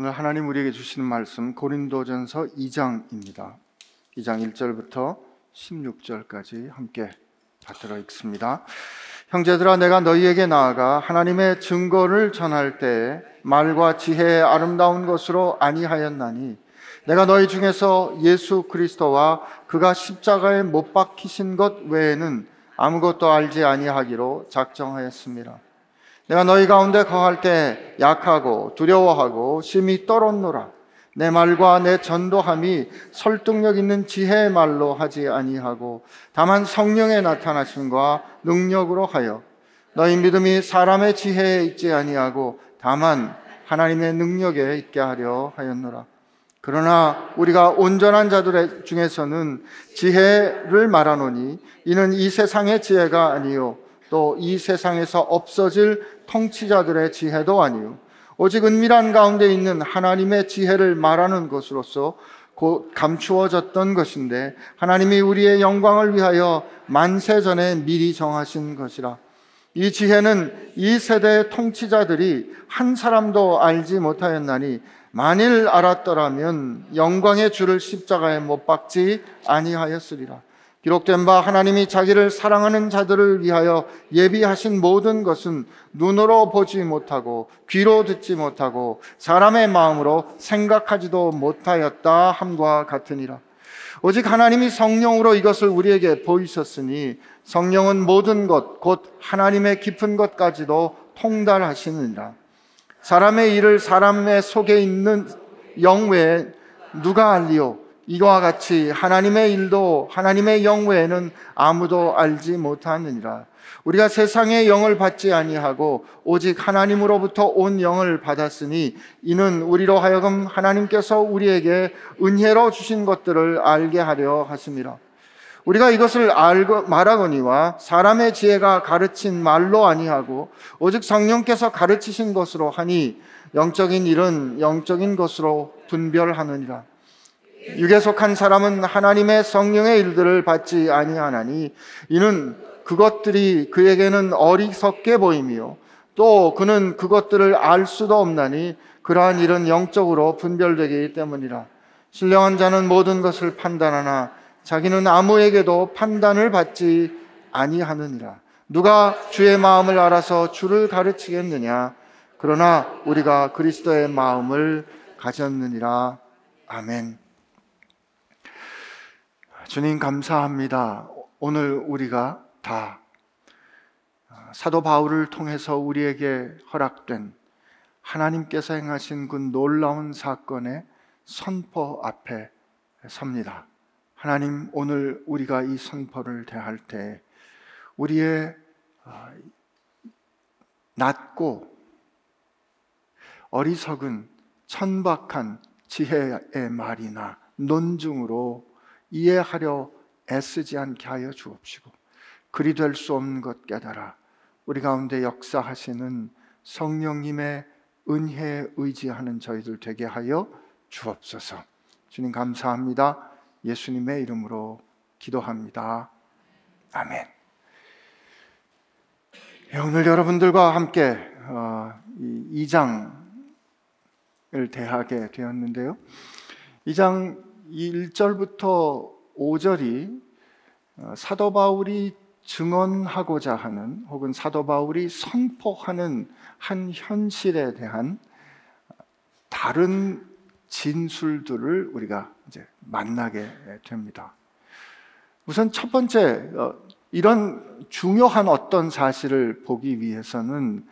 오늘 하나님 우리에게 주시는 말씀 고린도전서 2장입니다. 2장 1절부터 16절까지 함께 받들어 읽습니다. 형제들아 내가 너희에게 나아가 하나님의 증거를 전할 때 말과 지혜의 아름다운 것으로 아니하였나니 내가 너희 중에서 예수 그리스도와 그가 십자가에 못 박히신 것 외에는 아무것도 알지 아니하기로 작정하였습니다. 내가 너희 가운데 거할 때 약하고 두려워하고 심히 떨었노라. 내 말과 내 전도함이 설득력 있는 지혜의 말로 하지 아니하고 다만 성령의 나타나심과 능력으로 하여 너희 믿음이 사람의 지혜에 있지 아니하고 다만 하나님의 능력에 있게 하려 하였노라. 그러나 우리가 온전한 자들 중에서는 지혜를 말하노니 이는 이 세상의 지혜가 아니요 또 이 세상에서 없어질 통치자들의 지혜도 아니요 오직 은밀한 가운데 있는 하나님의 지혜를 말하는 것으로서 곧 감추어졌던 것인데 하나님이 우리의 영광을 위하여 만세 전에 미리 정하신 것이라 이 지혜는 이 세대의 통치자들이 한 사람도 알지 못하였나니 만일 알았더라면 영광의 주를 십자가에 못 박지 아니하였으리라. 기록된 바 하나님이 자기를 사랑하는 자들을 위하여 예비하신 모든 것은 눈으로 보지 못하고 귀로 듣지 못하고 사람의 마음으로 생각하지도 못하였다 함과 같으니라. 오직 하나님이 성령으로 이것을 우리에게 보이셨으니 성령은 모든 것, 곧 하나님의 깊은 것까지도 통달하시느니라. 사람의 일을 사람의 속에 있는 영 외에 누가 알리요? 이와 같이 하나님의 일도 하나님의 영 외에는 아무도 알지 못하느니라. 우리가 세상의 영을 받지 아니하고 오직 하나님으로부터 온 영을 받았으니 이는 우리로 하여금 하나님께서 우리에게 은혜로 주신 것들을 알게 하려 하심이라. 우리가 이것을 알고 말하거니와 사람의 지혜가 가르친 말로 아니하고 오직 성령께서 가르치신 것으로 하니 영적인 일은 영적인 것으로 분별하느니라. 육에 속한 사람은 하나님의 성령의 일들을 받지 아니하나니 이는 그것들이 그에게는 어리석게 보이며 또 그는 그것들을 알 수도 없나니 그러한 일은 영적으로 분별되기 때문이라. 신령한 자는 모든 것을 판단하나 자기는 아무에게도 판단을 받지 아니하느니라. 누가 주의 마음을 알아서 주를 가르치겠느냐? 그러나 우리가 그리스도의 마음을 가졌느니라. 아멘. 주님 감사합니다. 오늘 우리가 다 사도 바울을 통해서 우리에게 허락된 하나님께서 행하신 그 놀라운 사건의 선포 앞에 섭니다. 하나님 오늘 우리가 이 선포를 대할 때 우리의 낮고 어리석은 천박한 지혜의 말이나 논중으로 이해하려 애쓰지 않게 하여 주옵시고 그리 될 수 없는 것 깨달아 우리 가운데 역사하시는 성령님의 은혜에 의지하는 저희들 되게 하여 주옵소서. 주님 감사합니다. 예수님의 이름으로 기도합니다. 아멘. 예, 오늘 여러분들과 함께 어, 이 2장을 대하게 되었는데요. 2장 1절부터 5절이 어, 사도 바울이 증언하고자 하는 혹은 사도 바울이 선포하는 한 현실에 대한 다른 진술들을 우리가 이제 만나게 됩니다. 우선 첫 번째 어, 이런 중요한 어떤 사실을 보기 위해서는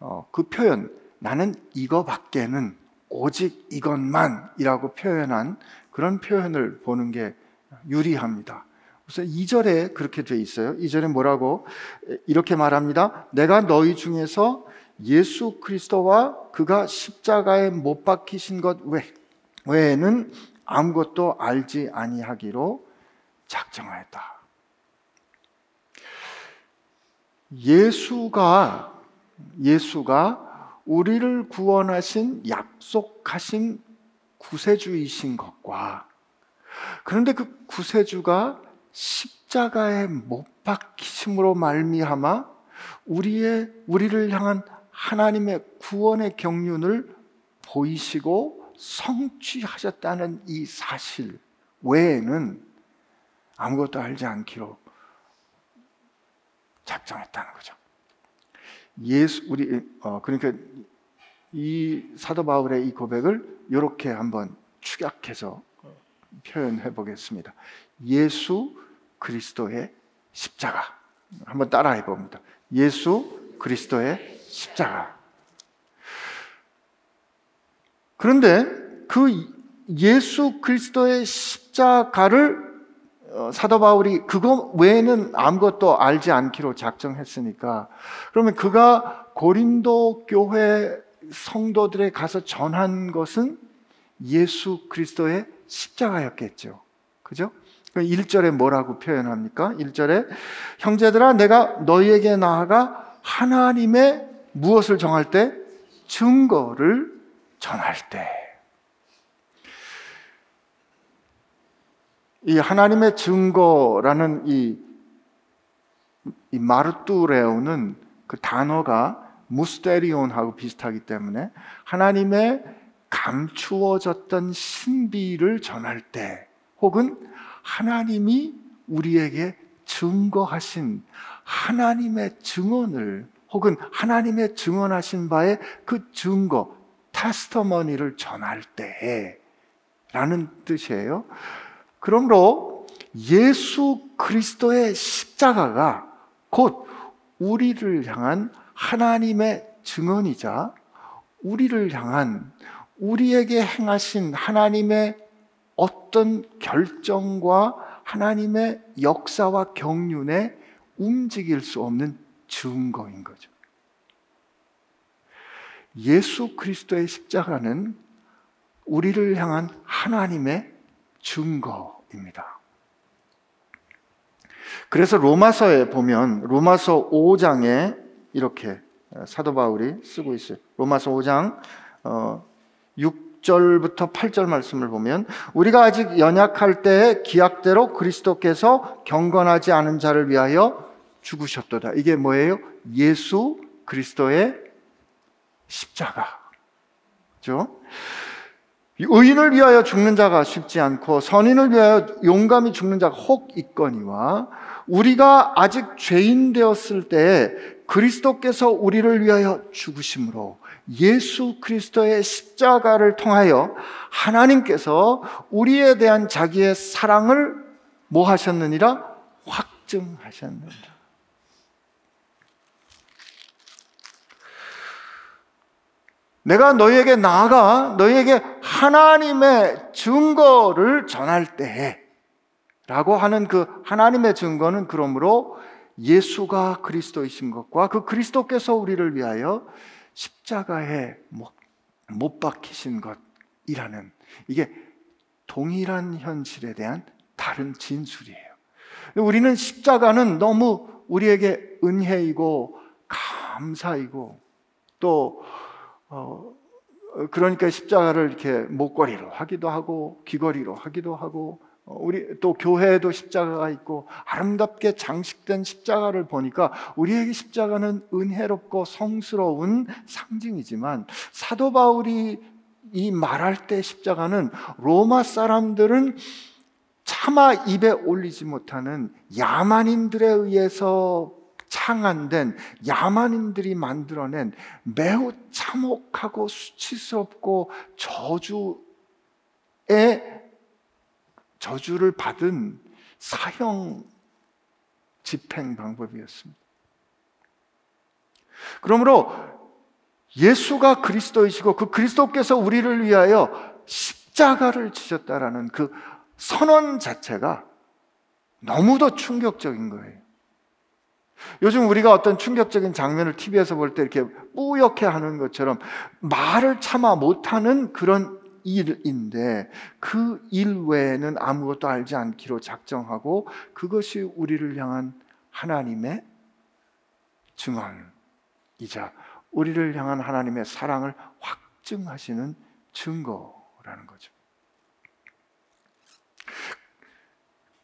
어, 그 표현 나는 이거밖에는 오직 이것만이라고 표현한 그런 표현을 보는 게 유리합니다. 우선 2절에 그렇게 돼 있어요. 2절에 뭐라고 이렇게 말합니다. 내가 너희 중에서 예수 그리스도와 그가 십자가에 못 박히신 것 외에는 아무것도 알지 아니하기로 작정하였다. 예수가 예수가 우리를 구원하신 약속하신 구세주이신 것과 그런데 그 구세주가 십자가에 못 박히심으로 말미암아 우리의 우리를 향한 하나님의 구원의 경륜을 보이시고 성취하셨다는 이 사실 외에는 아무것도 알지 않기로 작정했다는 거죠. 예수 우리 어 그러니까 이 사도 바울의 이 고백을 이렇게 한번 축약해서 표현해 보겠습니다. 예수 그리스도의 십자가 한번 따라해 봅니다. 예수 그리스도의 십자가. 그런데 그 예수 그리스도의 십자가를 어, 사도 바울이 그거 외에는 아무것도 알지 않기로 작정했으니까 그러면 그가 고린도 교회 성도들에 가서 전한 것은 예수 그리스도의 십자가였겠죠. 그죠? 1절에 뭐라고 표현합니까? 1절에 형제들아 내가 너희에게 나아가 하나님의 무엇을 정할 때 증거를 전할 때. 이 하나님의 증거라는 이, 이 마르뚜레오는 그 단어가 무스테리온하고 비슷하기 때문에 하나님의 감추어졌던 신비를 전할 때 혹은 하나님이 우리에게 증거하신 하나님의 증언을 혹은 하나님의 증언하신 바의 그 증거, 테스터머니를 전할 때 라는 뜻이에요. 그러므로 예수 그리스도의 십자가가 곧 우리를 향한 하나님의 증언이자 우리를 향한 우리에게 행하신 하나님의 어떤 결정과 하나님의 역사와 경륜에 움직일 수 없는 증거인 거죠. 예수 그리스도의 십자가는 우리를 향한 하나님의 증거입니다. 그래서 로마서에 보면 로마서 5장에 이렇게 사도 바울이 쓰고 있어요. 로마서 5장 6절부터 어, 8절 말씀을 보면 우리가 아직 연약할 때 기약대로 그리스도께서 경건하지 않은 자를 위하여 죽으셨도다. 이게 뭐예요? 예수 그리스도의 십자가. 그죠? 의인을 위하여 죽는 자가 쉽지 않고 선인을 위하여 용감히 죽는 자가 혹 있거니와 우리가 아직 죄인 되었을 때 그리스도께서 우리를 위하여 죽으심으로 예수 그리스도의 십자가를 통하여 하나님께서 우리에 대한 자기의 사랑을 뭐 하셨느니라? 확증하셨느니라. 내가 너희에게 나아가 너희에게 하나님의 증거를 전할 때 라고 하는 그 하나님의 증거는 그러므로 예수가 그리스도이신 것과 그 그리스도께서 우리를 위하여 십자가에 못 박히신 것이라는 이게 동일한 현실에 대한 다른 진술이에요. 우리는 십자가는 너무 우리에게 은혜이고 감사이고 또 어, 그러니까 십자가를 이렇게 목걸이로 하기도 하고 귀걸이로 하기도 하고 어, 우리 또 교회에도 십자가가 있고 아름답게 장식된 십자가를 보니까 우리에게 십자가는 은혜롭고 성스러운 상징이지만 사도 바울이 이 말할 때 십자가는 로마 사람들은 차마 입에 올리지 못하는 야만인들에 의해서 창안된 야만인들이 만들어낸 매우 참혹하고 수치스럽고 저주의 저주를 받은 사형 집행 방법이었습니다. 그러므로 예수가 그리스도이시고 그 그리스도께서 우리를 위하여 십자가를 지셨다라는 그 선언 자체가 너무도 충격적인 거예요. 요즘 우리가 어떤 충격적인 장면을 TV에서 볼 때 이렇게 뿌옇게 하는 것처럼 말을 참아 못하는 그런 일인데 그 일 외에는 아무것도 알지 않기로 작정하고 그것이 우리를 향한 하나님의 증언이자 우리를 향한 하나님의 사랑을 확증하시는 증거라는 거죠.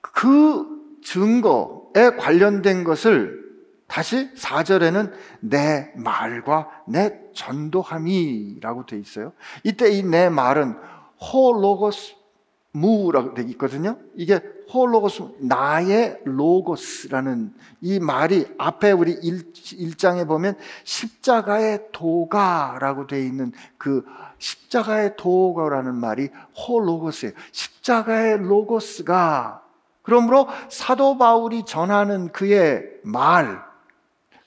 그 증거에 관련된 것을 다시 4절에는 내 말과 내 전도함이라고 돼 있어요. 이때 이 내 말은 호로고스 무라고 돼 있거든요. 이게 호로고스 나의 로고스라는 이 말이 앞에 우리 1, 장에 보면 십자가의 도가라고 돼 있는 그 십자가의 도가라는 말이 호로고스예요. 십자가의 로고스가 그러므로 사도 바울이 전하는 그의 말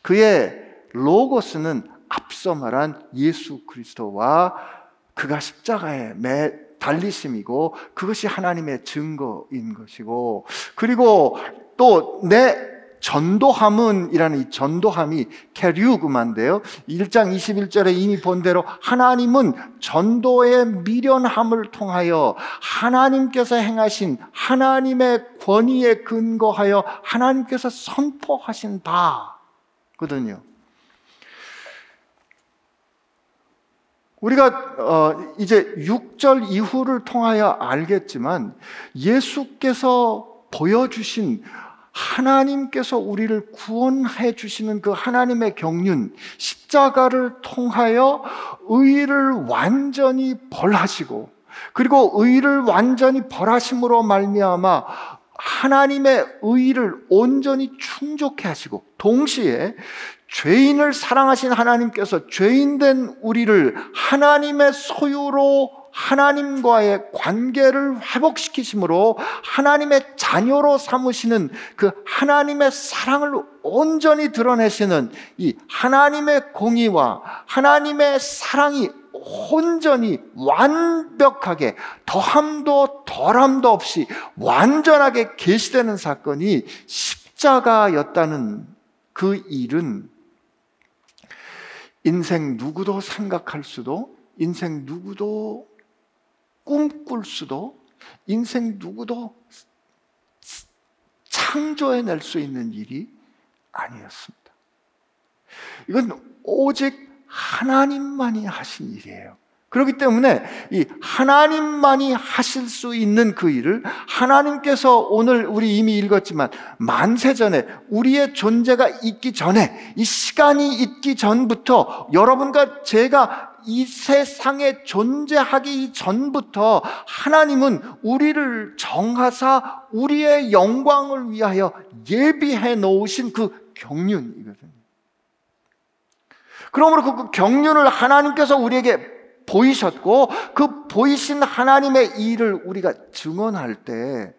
그의 로고스는 앞서 말한 예수 그리스도와 그가 십자가에 매 달리심이고 그것이 하나님의 증거인 것이고 그리고 또 내 전도함은이라는 이 전도함이 캐류그만데요. 1장 21절에 이미 본 대로 하나님은 전도의 미련함을 통하여 하나님께서 행하신 하나님의 권위에 근거하여 하나님께서 선포하신 바 거든요. 우리가 어 이제 6절 이후를 통하여 알겠지만 예수께서 보여주신 하나님께서 우리를 구원해 주시는 그 하나님의 경륜, 십자가를 통하여 의를 완전히 벌하시고, 그리고 의를 완전히 벌하심으로 말미암아 하나님의 의를 온전히 충족해 하시고 동시에 죄인을 사랑하신 하나님께서 죄인된 우리를 하나님의 소유로 하나님과의 관계를 회복시키심으로 하나님의 자녀로 삼으시는 그 하나님의 사랑을 온전히 드러내시는 이 하나님의 공의와 하나님의 사랑이 온전히 완벽하게 더함도 덜함도 없이 완전하게 계시되는 사건이 십자가였다는 그 일은 인생 누구도 생각할 수도 인생 누구도 꿈꿀 수도 인생 누구도 창조해낼 수 있는 일이 아니었습니다. 이건 오직 하나님만이 하신 일이에요. 그렇기 때문에 이 하나님만이 하실 수 있는 그 일을 하나님께서 오늘 우리 이미 읽었지만 만세 전에 우리의 존재가 있기 전에 이 시간이 있기 전부터 여러분과 제가 이 세상에 존재하기 전부터 하나님은 우리를 정하사 우리의 영광을 위하여 예비해 놓으신 그 경륜이거든요. 그러므로 그 경륜을 하나님께서 우리에게 보이셨고 그 보이신 하나님의 일을 우리가 증언할 때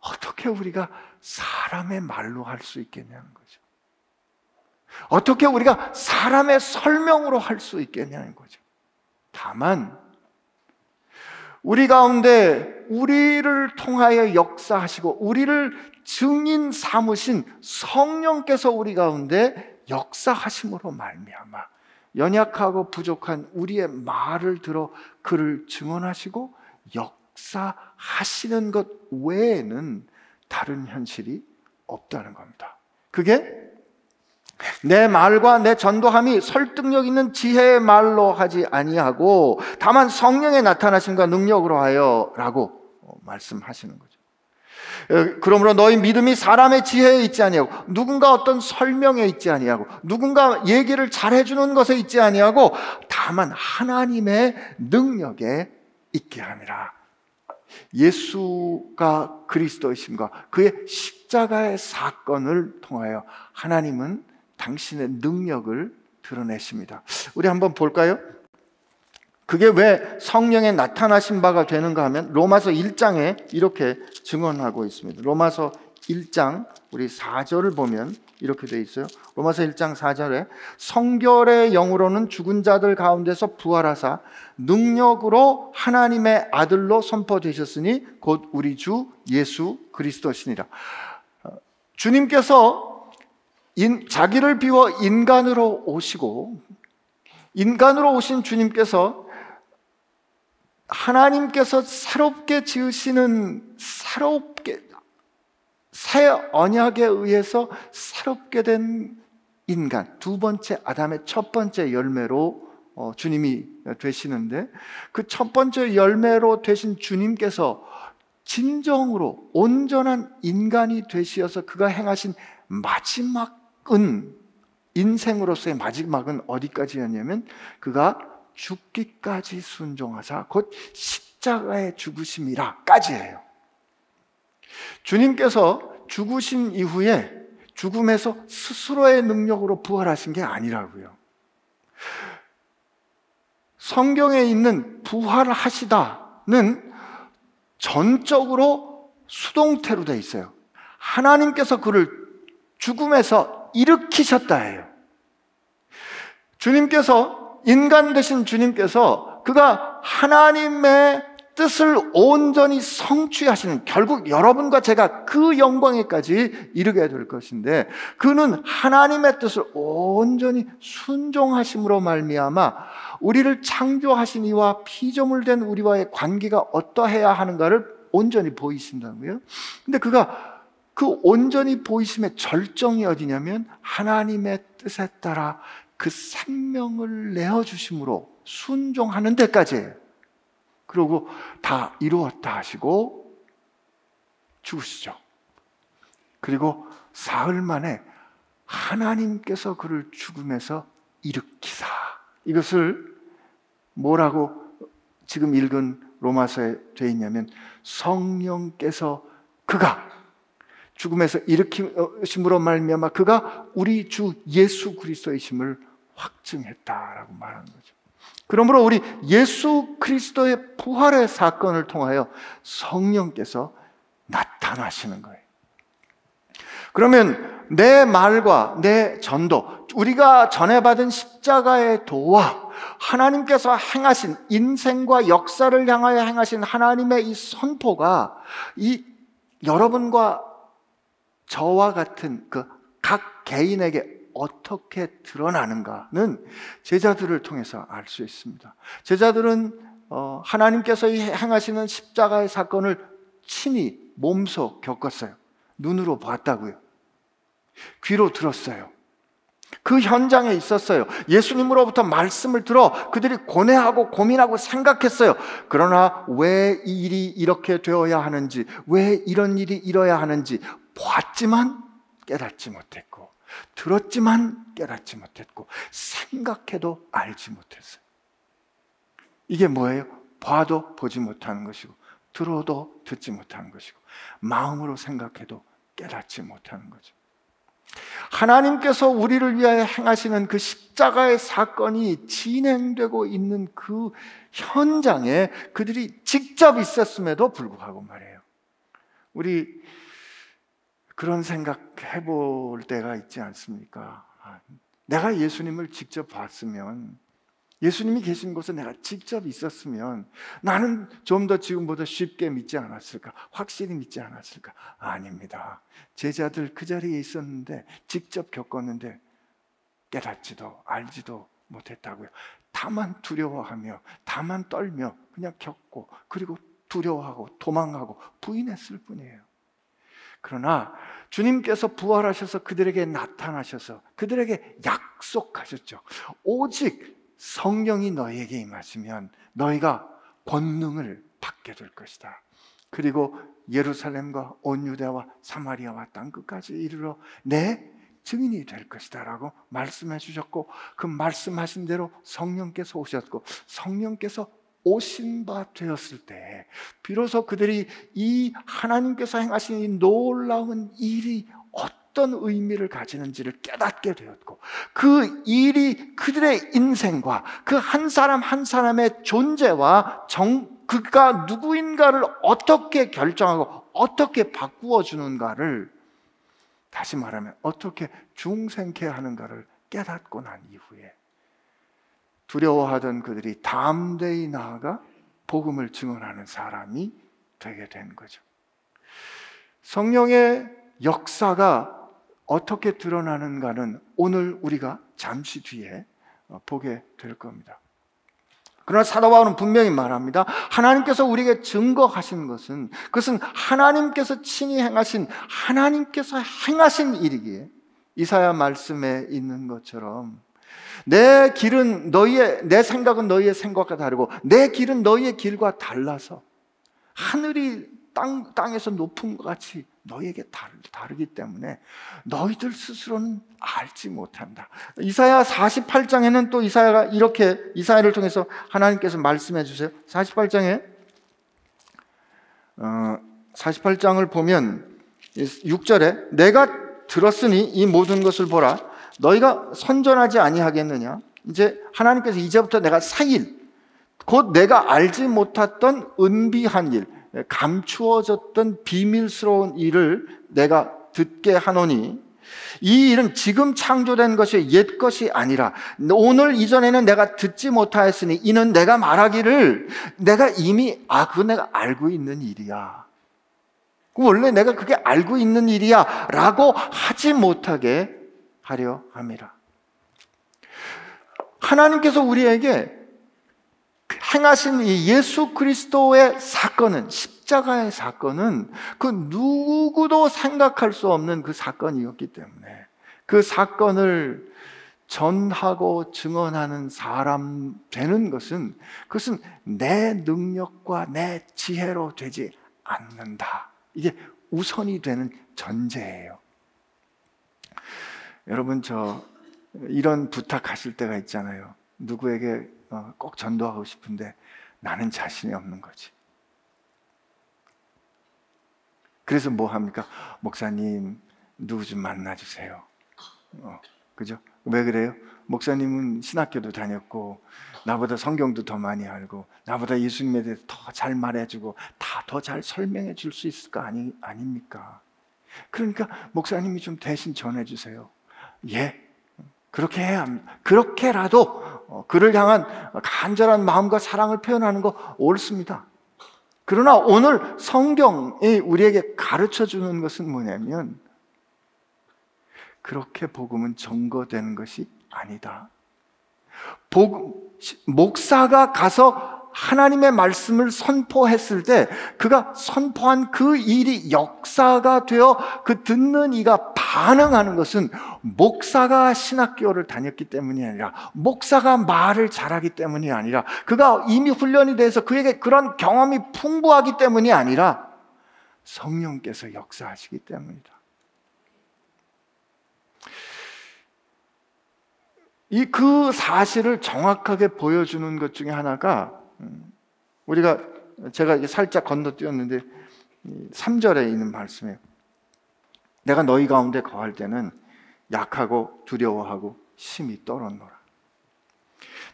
어떻게 우리가 사람의 말로 할 수 있겠냐는 거죠. 어떻게 우리가 사람의 설명으로 할 수 있겠냐는 거죠. 다만 우리 가운데 우리를 통하여 역사하시고 우리를 증인 삼으신 성령께서 우리 가운데 역사하심으로 말미암아 연약하고 부족한 우리의 말을 들어 그를 증언하시고 역사하시는 것 외에는 다른 현실이 없다는 겁니다. 그게 내 말과 내 전도함이 설득력 있는 지혜의 말로 하지 아니하고 다만 성령의 나타나심과 능력으로 하여라고 말씀하시는. 어, 그러므로 너희 믿음이 사람의 지혜에 있지 아니하고 누군가 어떤 설명에 있지 아니하고 누군가 얘기를 잘해 주는 것에 있지 아니하고 다만 하나님의 능력에 있게 함이라. 예수가 그리스도이심과 그의 십자가의 사건을 통하여 하나님은 당신의 능력을 드러내십니다. 우리 한번 볼까요? 그게 왜 성령의 나타나신 바가 되는가 하면 로마서 1장에 이렇게 증언하고 있습니다. 로마서 1장 우리 4절을 보면 이렇게 돼 있어요. 로마서 1장 4절에 성결의 영으로는 죽은 자들 가운데서 부활하사 능력으로 하나님의 아들로 선포되셨으니 곧 우리 주 예수 그리스도시니라. 주님께서 인, 자기를 비워 인간으로 오시고 인간으로 오신 주님께서 하나님께서 새롭게 지으시는 새롭게 새 언약에 의해서 새롭게 된 인간. 두 번째 아담의 첫 번째 열매로 어, 주님이 되시는데 그 첫 번째 열매로 되신 주님께서 진정으로 온전한 인간이 되시어서 그가 행하신 마지막 마지막은 인생으로서의 마지막은 어디까지였냐면 그가 죽기까지 순종하사 곧 십자가의 죽으심이라까지예요. 주님께서 죽으신 이후에 죽음에서 스스로의 능력으로 부활하신 게 아니라고요. 성경에 있는 부활하시다는 전적으로 수동태로 되어 있어요. 하나님께서 그를 죽음에서 일으키셨다예요. 주님께서 인간 되신 주님께서 그가 하나님의 뜻을 온전히 성취하시는 결국 여러분과 제가 그 영광에까지 이르게 될 것인데 그는 하나님의 뜻을 온전히 순종하심으로 말미암아 우리를 창조하신 이와 피조물 된 우리와의 관계가 어떠해야 하는가를 온전히 보이신다고요. 근데 그가 그 온전히 보이심의 절정이 어디냐면 하나님의 뜻에 따라 그 생명을 내어 주심으로 순종하는 데까지예요. 그리고 다 이루었다 하시고 죽으시죠. 그리고 사흘 만에 하나님께서 그를 죽음에서 일으키사. 이것을 뭐라고 지금 읽은 로마서에 되어 있냐면 성령께서 그가 죽음에서 일으킴으로 말미암아 그가 우리 주 예수 그리스도이심을 확증했다라고 말하는 거죠. 그러므로 우리 예수 그리스도의 부활의 사건을 통하여 성령께서 나타나시는 거예요. 그러면 내 말과 내 전도, 우리가 전해받은 십자가의 도와 하나님께서 행하신 인생과 역사를 향하여 행하신 하나님의 이 선포가 이 여러분과 저와 같은 그 각 개인에게 어떻게 드러나는가는 제자들을 통해서 알 수 있습니다. 제자들은 어, 하나님께서 행하시는 십자가의 사건을 친히 몸소 겪었어요. 눈으로 봤다고요. 귀로 들었어요. 그 현장에 있었어요. 예수님으로부터 말씀을 들어 그들이 고뇌하고 고민하고 생각했어요. 그러나 왜 이 일이 이렇게 되어야 하는지, 왜 이런 일이 일어야 하는지 봤지만 깨닫지 못했고, 들었지만 깨닫지 못했고, 생각해도 알지 못했어요. 이게 뭐예요? 봐도 보지 못하는 것이고, 들어도 듣지 못하는 것이고, 마음으로 생각해도 깨닫지 못하는 거죠. 하나님께서 우리를 위하여 행하시는 그 십자가의 사건이 진행되고 있는 그 현장에 그들이 직접 있었음에도 불구하고 말이에요. 우리 그런 생각 해볼 때가 있지 않습니까? 아, 내가 예수님을 직접 봤으면 예수님이 계신 곳에 내가 직접 있었으면 나는 좀 더 지금보다 쉽게 믿지 않았을까? 확실히 믿지 않았을까? 아닙니다. 제자들 그 자리에 있었는데 직접 겪었는데 깨닫지도 알지도 못했다고요. 다만 두려워하며 다만 떨며 그냥 겪고 그리고 두려워하고 도망가고 부인했을 뿐이에요. 그러나 주님께서 부활하셔서 그들에게 나타나셔서 그들에게 약속하셨죠. 오직 성령이 너희에게 임하시면 너희가 권능을 받게 될 것이다. 그리고 예루살렘과 온 유대와 사마리아와 땅 끝까지 이르러 내 증인이 될 것이다라고 말씀해 주셨고 그 말씀하신 대로 성령께서 오셨고 성령께서 오신 바 되었을 때 비로소 그들이 이 하나님께서 행하신 이 놀라운 일이 어떤 의미를 가지는지를 깨닫게 되었고 그 일이 그들의 인생과 그 한 사람 한 사람의 존재와 정, 그가 누구인가를 어떻게 결정하고 어떻게 바꾸어 주는가를 다시 말하면 어떻게 중생케 하는가를 깨닫고 난 이후에 두려워하던 그들이 담대히 나아가 복음을 증언하는 사람이 되게 된 거죠. 성령의 역사가 어떻게 드러나는가는 오늘 우리가 잠시 뒤에 어, 보게 될 겁니다. 그러나 사도 바울은 분명히 말합니다. 하나님께서 우리에게 증거하신 것은 그것은 하나님께서 친히 행하신 하나님께서 행하신 일이기에 이사야 말씀에 있는 것처럼 내 길은 너희의 내 생각은 너희의 생각과 다르고 내 길은 너희의 길과 달라서 하늘이 땅 땅에서 높은 것 같이 너희에게 다르, 기 때문에 너희들 스스로는 알지 못한다. 이사야 48장에는 또 이사야가 이렇게 이사야를 통해서 하나님께서 말씀해 주세요. 48장에 어, 48장을 보면 6절에 내가 들었으니 이 모든 것을 보라 너희가 선전하지 아니하겠느냐 이제 하나님께서 이제부터 내가 사일 곧 내가 알지 못했던 은비한 일 감추어졌던 비밀스러운 일을 내가 듣게 하노니 이 일은 지금 창조된 것이 옛 것이 아니라 오늘 이전에는 내가 듣지 못하였으니 이는 내가 말하기를 내가 이미 아 그건 내가 알고 있는 일이야. 원래 내가 그게 알고 있는 일이야 라고 하지 못하게 하려 함이라. 하나님께서 우리에게 행하신 이 예수 그리스도의 사건은 십자가의 사건은 그 누구도 생각할 수 없는 그 사건이었기 때문에 그 사건을 전하고 증언하는 사람 되는 것은 그것은 내 능력과 내 지혜로 되지 않는다. 이게 우선이 되는 전제예요. 여러분 저 이런 부탁하실 때가 있잖아요. 누구에게 어, 꼭 전도하고 싶은데 나는 자신이 없는 거지. 그래서 뭐 합니까? 목사님, 누구 좀 만나 주세요. 어, 그죠? 왜 그래요? 목사님은 신학교도 다녔고, 나보다 성경도 더 많이 알고, 나보다 예수님에 대해서 더 잘 말해주고, 다 더 잘 설명해 줄 수 있을 거 아니, 아닙니까? 그러니까 목사님이 좀 대신 전해주세요. 예, 그렇게 해야 합니다. 그렇게라도 어, 그를 향한 간절한 마음과 사랑을 표현하는 거 옳습니다. 그러나 오늘 성경이 우리에게 가르쳐 주는 것은 뭐냐면 그렇게 복음은 증거되는 것이 아니다. 복음, 목사가 가서 하나님의 말씀을 선포했을 때 그가 선포한 그 일이 역사가 되어 그 듣는 이가 반응하는 것은 목사가 신학교를 다녔기 때문이 아니라 목사가 말을 잘하기 때문이 아니라 그가 이미 훈련이 돼서 그에게 그런 경험이 풍부하기 때문이 아니라 성령께서 역사하시기 때문이다. 이 그 사실을 정확하게 보여주는 것 중에 하나가 음, 우리가 제가 살짝 건너뛰었는데 3절에 있는 말씀이에요. 내가 너희 가운데 거할 때는 약하고 두려워하고 심히 떨었노라.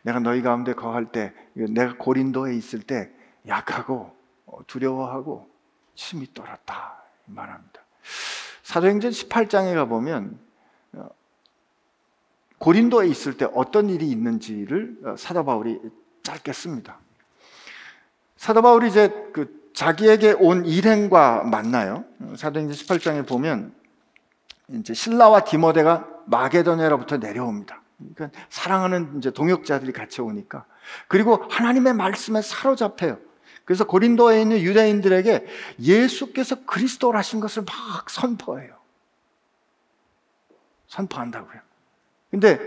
내가 너희 가운데 거할 때 내가 고린도에 있을 때 약하고 두려워하고 심히 떨었다 말합니다. 사도행전 18장에 가 보면 어, 고린도에 있을 때 어떤 일이 있는지를 어, 사도 바울이 짧게 씁니다. 사도 바울이 이제 그 자기에게 온 일행과 만나요. 사도행전 18장에 보면 이제 신라와 디모데가 마게도냐로부터 내려옵니다. 그러니까 사랑하는 이제 동역자들이 같이 오니까 그리고 하나님의 말씀에 사로잡혀요. 그래서 고린도에 있는 유대인들에게 예수께서 그리스도라신 것을 막 선포해요. 선포한다고요. 근데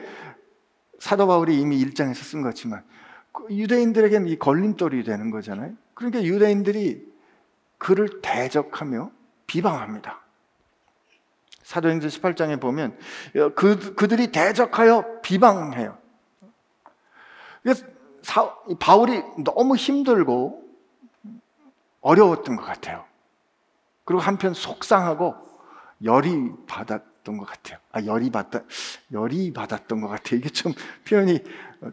사도 바울이 이미 일장에서 쓴 것지만 그 유대인들에게는 이 걸림돌이 되는 거잖아요. 그러니까 유대인들이 그를 대적하며 비방합니다. 사도행전 18장에 보면 그, 그들이 대적하여 비방해요. 사, 바울이 너무 힘들고 어려웠던 것 같아요. 그리고 한편 속상하고 열이 받았던 것 같아요. 아, 열이 받다, 열이 받았던 것 같아요. 이게 좀 표현이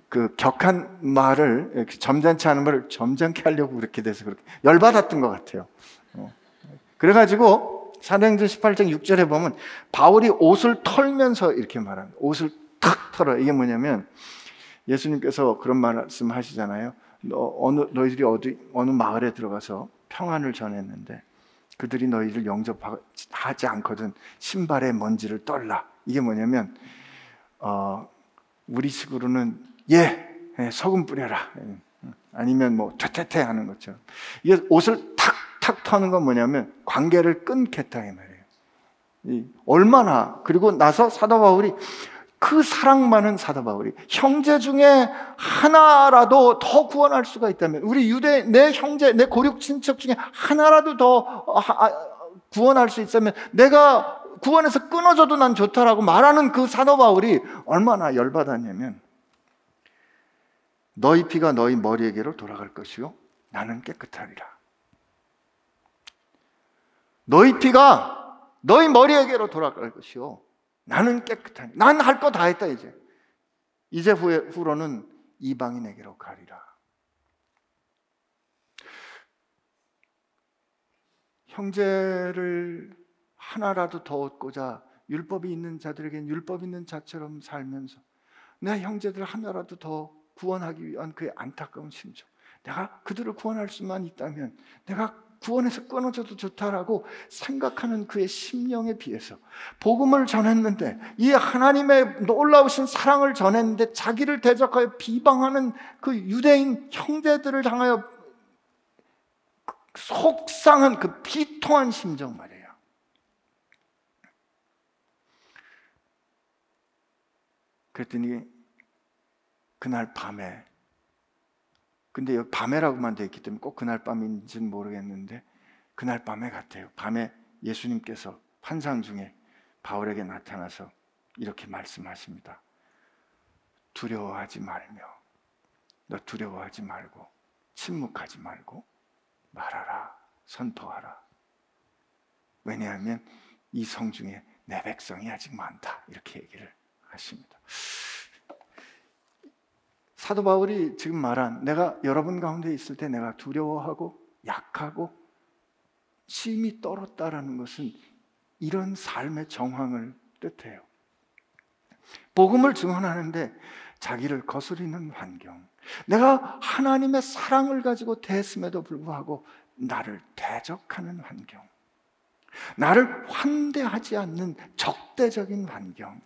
그 격한 말을 점잖지 않은 말을 점잖게 하려고 그렇게 돼서 그렇게 열받았던 것 같아요. 어. 그래가지고 사도행전 18장 6절에 보면 바울이 옷을 털면서 이렇게 말합니다. 옷을 탁 털어. 이게 뭐냐면 예수님께서 그런 말씀 하시잖아요. 너, 어느, 너희들이 어디, 어느 마을에 들어가서 평안을 전했는데 그들이 너희를 영접하지 않거든 신발의 먼지를 떨라. 이게 뭐냐면 어, 우리식으로는 예, 예 소금 뿌려라. 예, 아니면 뭐 퇴퇴퇴 하는 것처럼. 이게 옷을 탁탁 터는 건 뭐냐면 관계를 끊겠다 이 말이에요. 얼마나 그리고 나서 사도 바울이 그 사랑 많은 사도 바울이 형제 중에 하나라도 더 구원할 수가 있다면 우리 유대 내 형제 내 고륙 친척 중에 하나라도 더 아, 구원할 수 있으면 내가 구원에서 끊어져도 난 좋다라고 말하는 그 사도 바울이 얼마나 열받았냐면 너희 피가 너희 머리에게로 돌아갈 것이요 나는 깨끗하리라. 너희 피가 너희 머리에게로 돌아갈 것이요 나는 깨끗하니. 난 할 거 다 했다 이제. 이제 후에, 후로는 이방인에게로 가리라. 형제를 하나라도 더 얻고자 율법이 있는 자들에게는 율법 있는 자처럼 살면서 내 형제들 하나라도 더 구원하기 위한 그의 안타까운 심정. 내가 그들을 구원할 수만 있다면 내가 구원에서 끊어져도 좋다라고 생각하는 그의 심령에 비해서 복음을 전했는데 이 하나님의 놀라우신 사랑을 전했는데 자기를 대적하여 비방하는 그 유대인 형제들을 향하여 속상한 그 비통한 심정 말이에요. 그랬더니 그날 밤에 근데 여기 밤에라고만 되어 있기 때문에 꼭 그날 밤인지는 모르겠는데 그날 밤에 같아요. 밤에 예수님께서 환상 중에 바울에게 나타나서 이렇게 말씀하십니다. 두려워하지 말며 너 두려워하지 말고 침묵하지 말고 말하라 선포하라. 왜냐하면 이 성 중에 내 백성이 아직 많다 이렇게 얘기를 하십니다. 사도 바울이 지금 말한 내가 여러분 가운데 있을 때 내가 두려워하고 약하고 심히 떨었다라는 것은 이런 삶의 정황을 뜻해요. 복음을 증언하는데 자기를 거스리는 환경, 내가 하나님의 사랑을 가지고 대했음에도 불구하고 나를 대적하는 환경, 나를 환대하지 않는 적대적인 환경,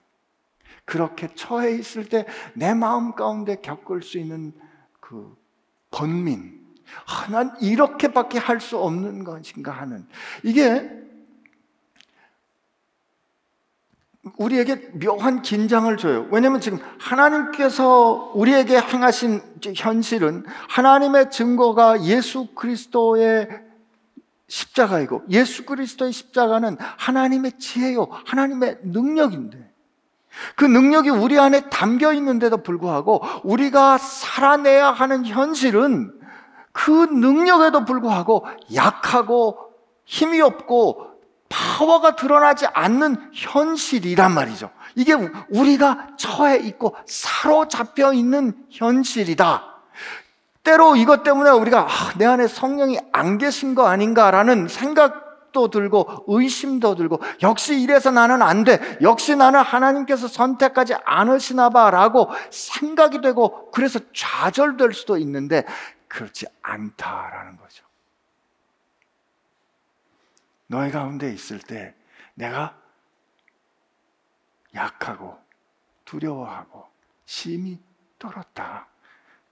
그렇게 처해 있을 때 내 마음 가운데 겪을 수 있는 그 번민, 아, 난 이렇게밖에 할 수 없는 것인가 하는 이게 우리에게 묘한 긴장을 줘요. 왜냐하면 지금 하나님께서 우리에게 행하신 현실은 하나님의 증거가 예수 그리스도의 십자가이고 예수 그리스도의 십자가는 하나님의 지혜요, 하나님의 능력인데 그 능력이 우리 안에 담겨 있는데도 불구하고 우리가 살아내야 하는 현실은 그 능력에도 불구하고 약하고 힘이 없고 파워가 드러나지 않는 현실이란 말이죠. 이게 우리가 처해 있고 사로잡혀 있는 현실이다. 때로 이것 때문에 우리가 아, 내 안에 성령이 안 계신 거 아닌가라는 생각 생각도 들고 의심도 들고 역시 이래서 나는 안 돼. 역시 나는 하나님께서 선택하지 않으시나 봐라고 생각이 되고 그래서 좌절될 수도 있는데 그렇지 않다라는 거죠. 너희 가운데 있을 때 내가 약하고 두려워하고 심히 떨었다.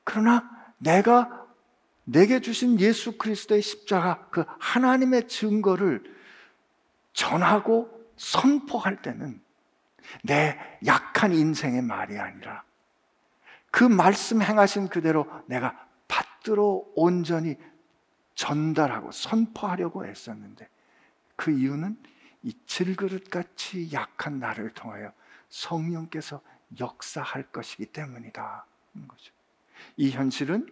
그러나 내가 내게 주신 예수 그리스도의 십자가 그 하나님의 증거를 전하고 선포할 때는 내 약한 인생의 말이 아니라 그 말씀 행하신 그대로 내가 받들어 온전히 전달하고 선포하려고 애썼는데 그 이유는 이 질그릇같이 약한 나를 통하여 성령께서 역사할 것이기 때문이다. 이 현실은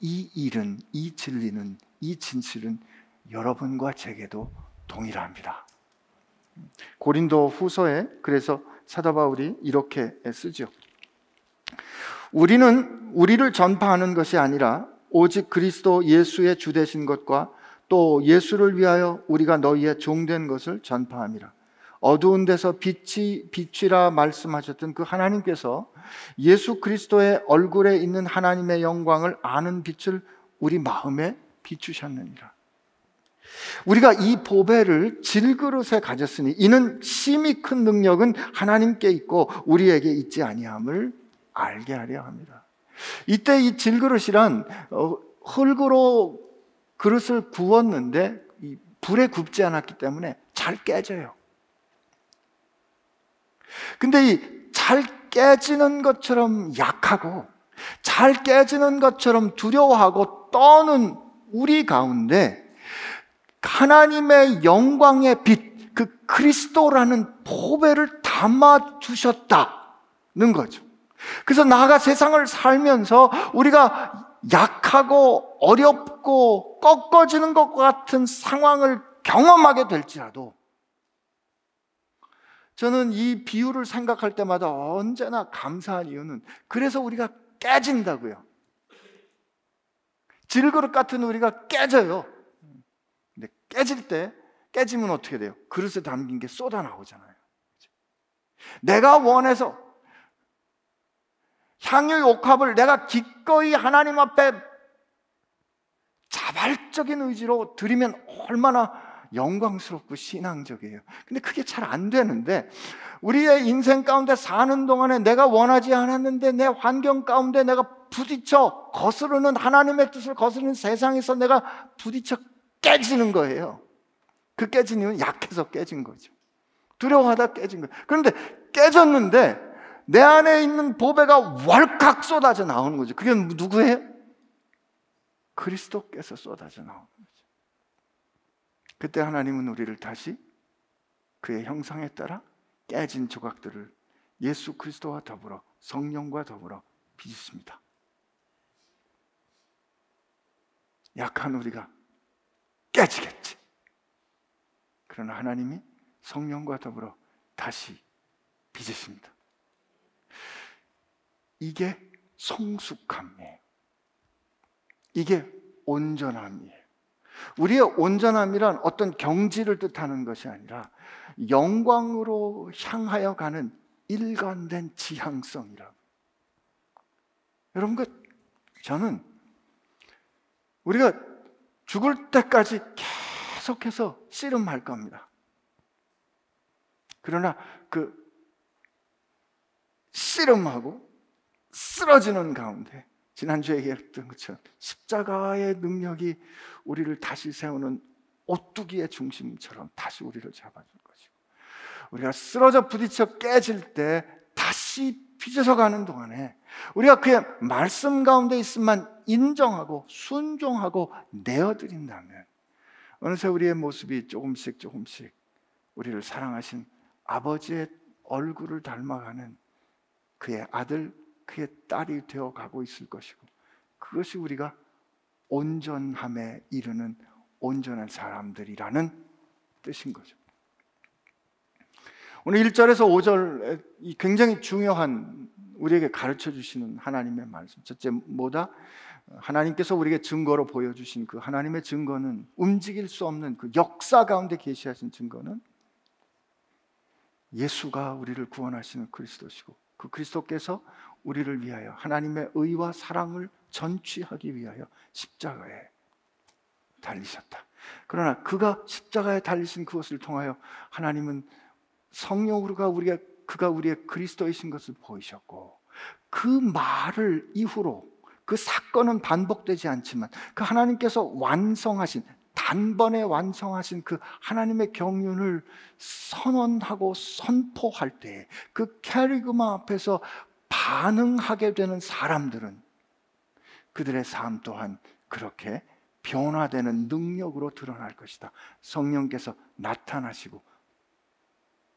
이 일은, 이 진리는, 이 진실은 여러분과 제게도 동일합니다. 고린도 후서에 그래서 사도 바울이 이렇게 쓰죠. 우리는 우리를 전파하는 것이 아니라 오직 그리스도 예수의 주 되신 것과 또 예수를 위하여 우리가 너희의 종된 것을 전파함이라. 어두운 데서 빛이 빛이라 말씀하셨던 그 하나님께서 예수 그리스도의 얼굴에 있는 하나님의 영광을 아는 빛을 우리 마음에 비추셨느니라. 우리가 이 보배를 질그릇에 가졌으니 이는 심히 큰 능력은 하나님께 있고 우리에게 있지 아니함을 알게 하려 합니다. 이때 이 질그릇이란 어, 흙으로 그릇을 구웠는데 불에 굽지 않았기 때문에 잘 깨져요. 근데 이 잘 깨지는 것처럼 약하고 잘 깨지는 것처럼 두려워하고 떠는 우리 가운데 하나님의 영광의 빛, 그 그리스도라는 보배를 담아 주셨다는 거죠. 그래서 나가 세상을 살면서 우리가 약하고 어렵고 꺾어지는 것 같은 상황을 경험하게 될지라도 저는 이 비유를 생각할 때마다 언제나 감사한 이유는 그래서 우리가 깨진다고요. 질그릇 같은 우리가 깨져요. 근데 깨질 때 깨지면 어떻게 돼요? 그릇에 담긴 게 쏟아 나오잖아요. 내가 원해서 향유 옥합을 내가 기꺼이 하나님 앞에 자발적인 의지로 드리면 얼마나 영광스럽고 신앙적이에요. 근데 그게 잘 안 되는데 우리의 인생 가운데 사는 동안에 내가 원하지 않았는데 내 환경 가운데 내가 부딪혀 거스르는 하나님의 뜻을 거스르는 세상에서 내가 부딪혀 깨지는 거예요. 그 깨진 이유는 약해서 깨진 거죠. 두려워하다 깨진 거예요. 그런데 깨졌는데 내 안에 있는 보배가 월칵 쏟아져 나오는 거죠. 그게 누구예요? 그리스도께서 쏟아져 나오는. 그때 하나님은 우리를 다시 그의 형상에 따라 깨진 조각들을 예수 그리스도와 더불어 성령과 더불어 빚으십니다. 약한 우리가 깨지겠지. 그러나 하나님이 성령과 더불어 다시 빚으십니다. 이게 성숙함이에요. 이게 온전함이에요. 우리의 온전함이란 어떤 경지를 뜻하는 것이 아니라 영광으로 향하여 가는 일관된 지향성이라고. 여러분, 그, 저는 우리가 죽을 때까지 계속해서 씨름할 겁니다. 그러나 그 씨름하고 쓰러지는 가운데 지난주에 얘기했던 것처럼 십자가의 능력이 우리를 다시 세우는 오뚜기의 중심처럼 다시 우리를 잡아줄 것이고 우리가 쓰러져 부딪혀 깨질 때 다시 빚어서 가는 동안에 우리가 그의 말씀 가운데 있음만 인정하고 순종하고 내어드린다면 어느새 우리의 모습이 조금씩 조금씩 우리를 사랑하신 아버지의 얼굴을 닮아가는 그의 아들 그의 딸이 되어 가고 있을 것이고 그것이 우리가 온전함에 이르는 온전한 사람들이라는 뜻인 거죠. 오늘 1절에서 5절 굉장히 중요한 우리에게 가르쳐 주시는 하나님의 말씀. 첫째 뭐다? 하나님께서 우리에게 증거로 보여주신 그 하나님의 증거는 움직일 수 없는 그 역사 가운데 계시하신 증거는 예수가 우리를 구원하시는 그리스도시고 그 그리스도께서 우리를 위하여 하나님의 의와 사랑을 전취하기 위하여 십자가에 달리셨다. 그러나 그가 십자가에 달리신 그것을 통하여 하나님은 성령으로가 우리가 그가 우리의 그리스도이신 것을 보이셨고 그 말을 이후로 그 사건은 반복되지 않지만 그 하나님께서 완성하신 단번에 완성하신 그 하나님의 경륜을 선언하고 선포할 때 그 캐리그마 앞에서 반응하게 되는 사람들은 그들의 삶 또한 그렇게 변화되는 능력으로 드러날 것이다. 성령께서 나타나시고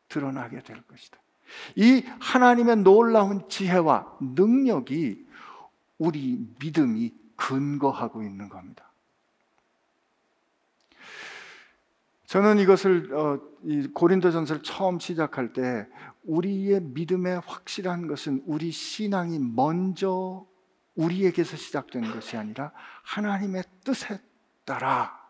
드러나게 될 것이다. 이 하나님의 놀라운 지혜와 능력이 우리 믿음이 근거하고 있는 겁니다. 저는 이것을 어, 이 고린도전서를 처음 시작할 때 우리의 믿음의 확실한 것은 우리 신앙이 먼저 우리에게서 시작된 것이 아니라 하나님의 뜻에 따라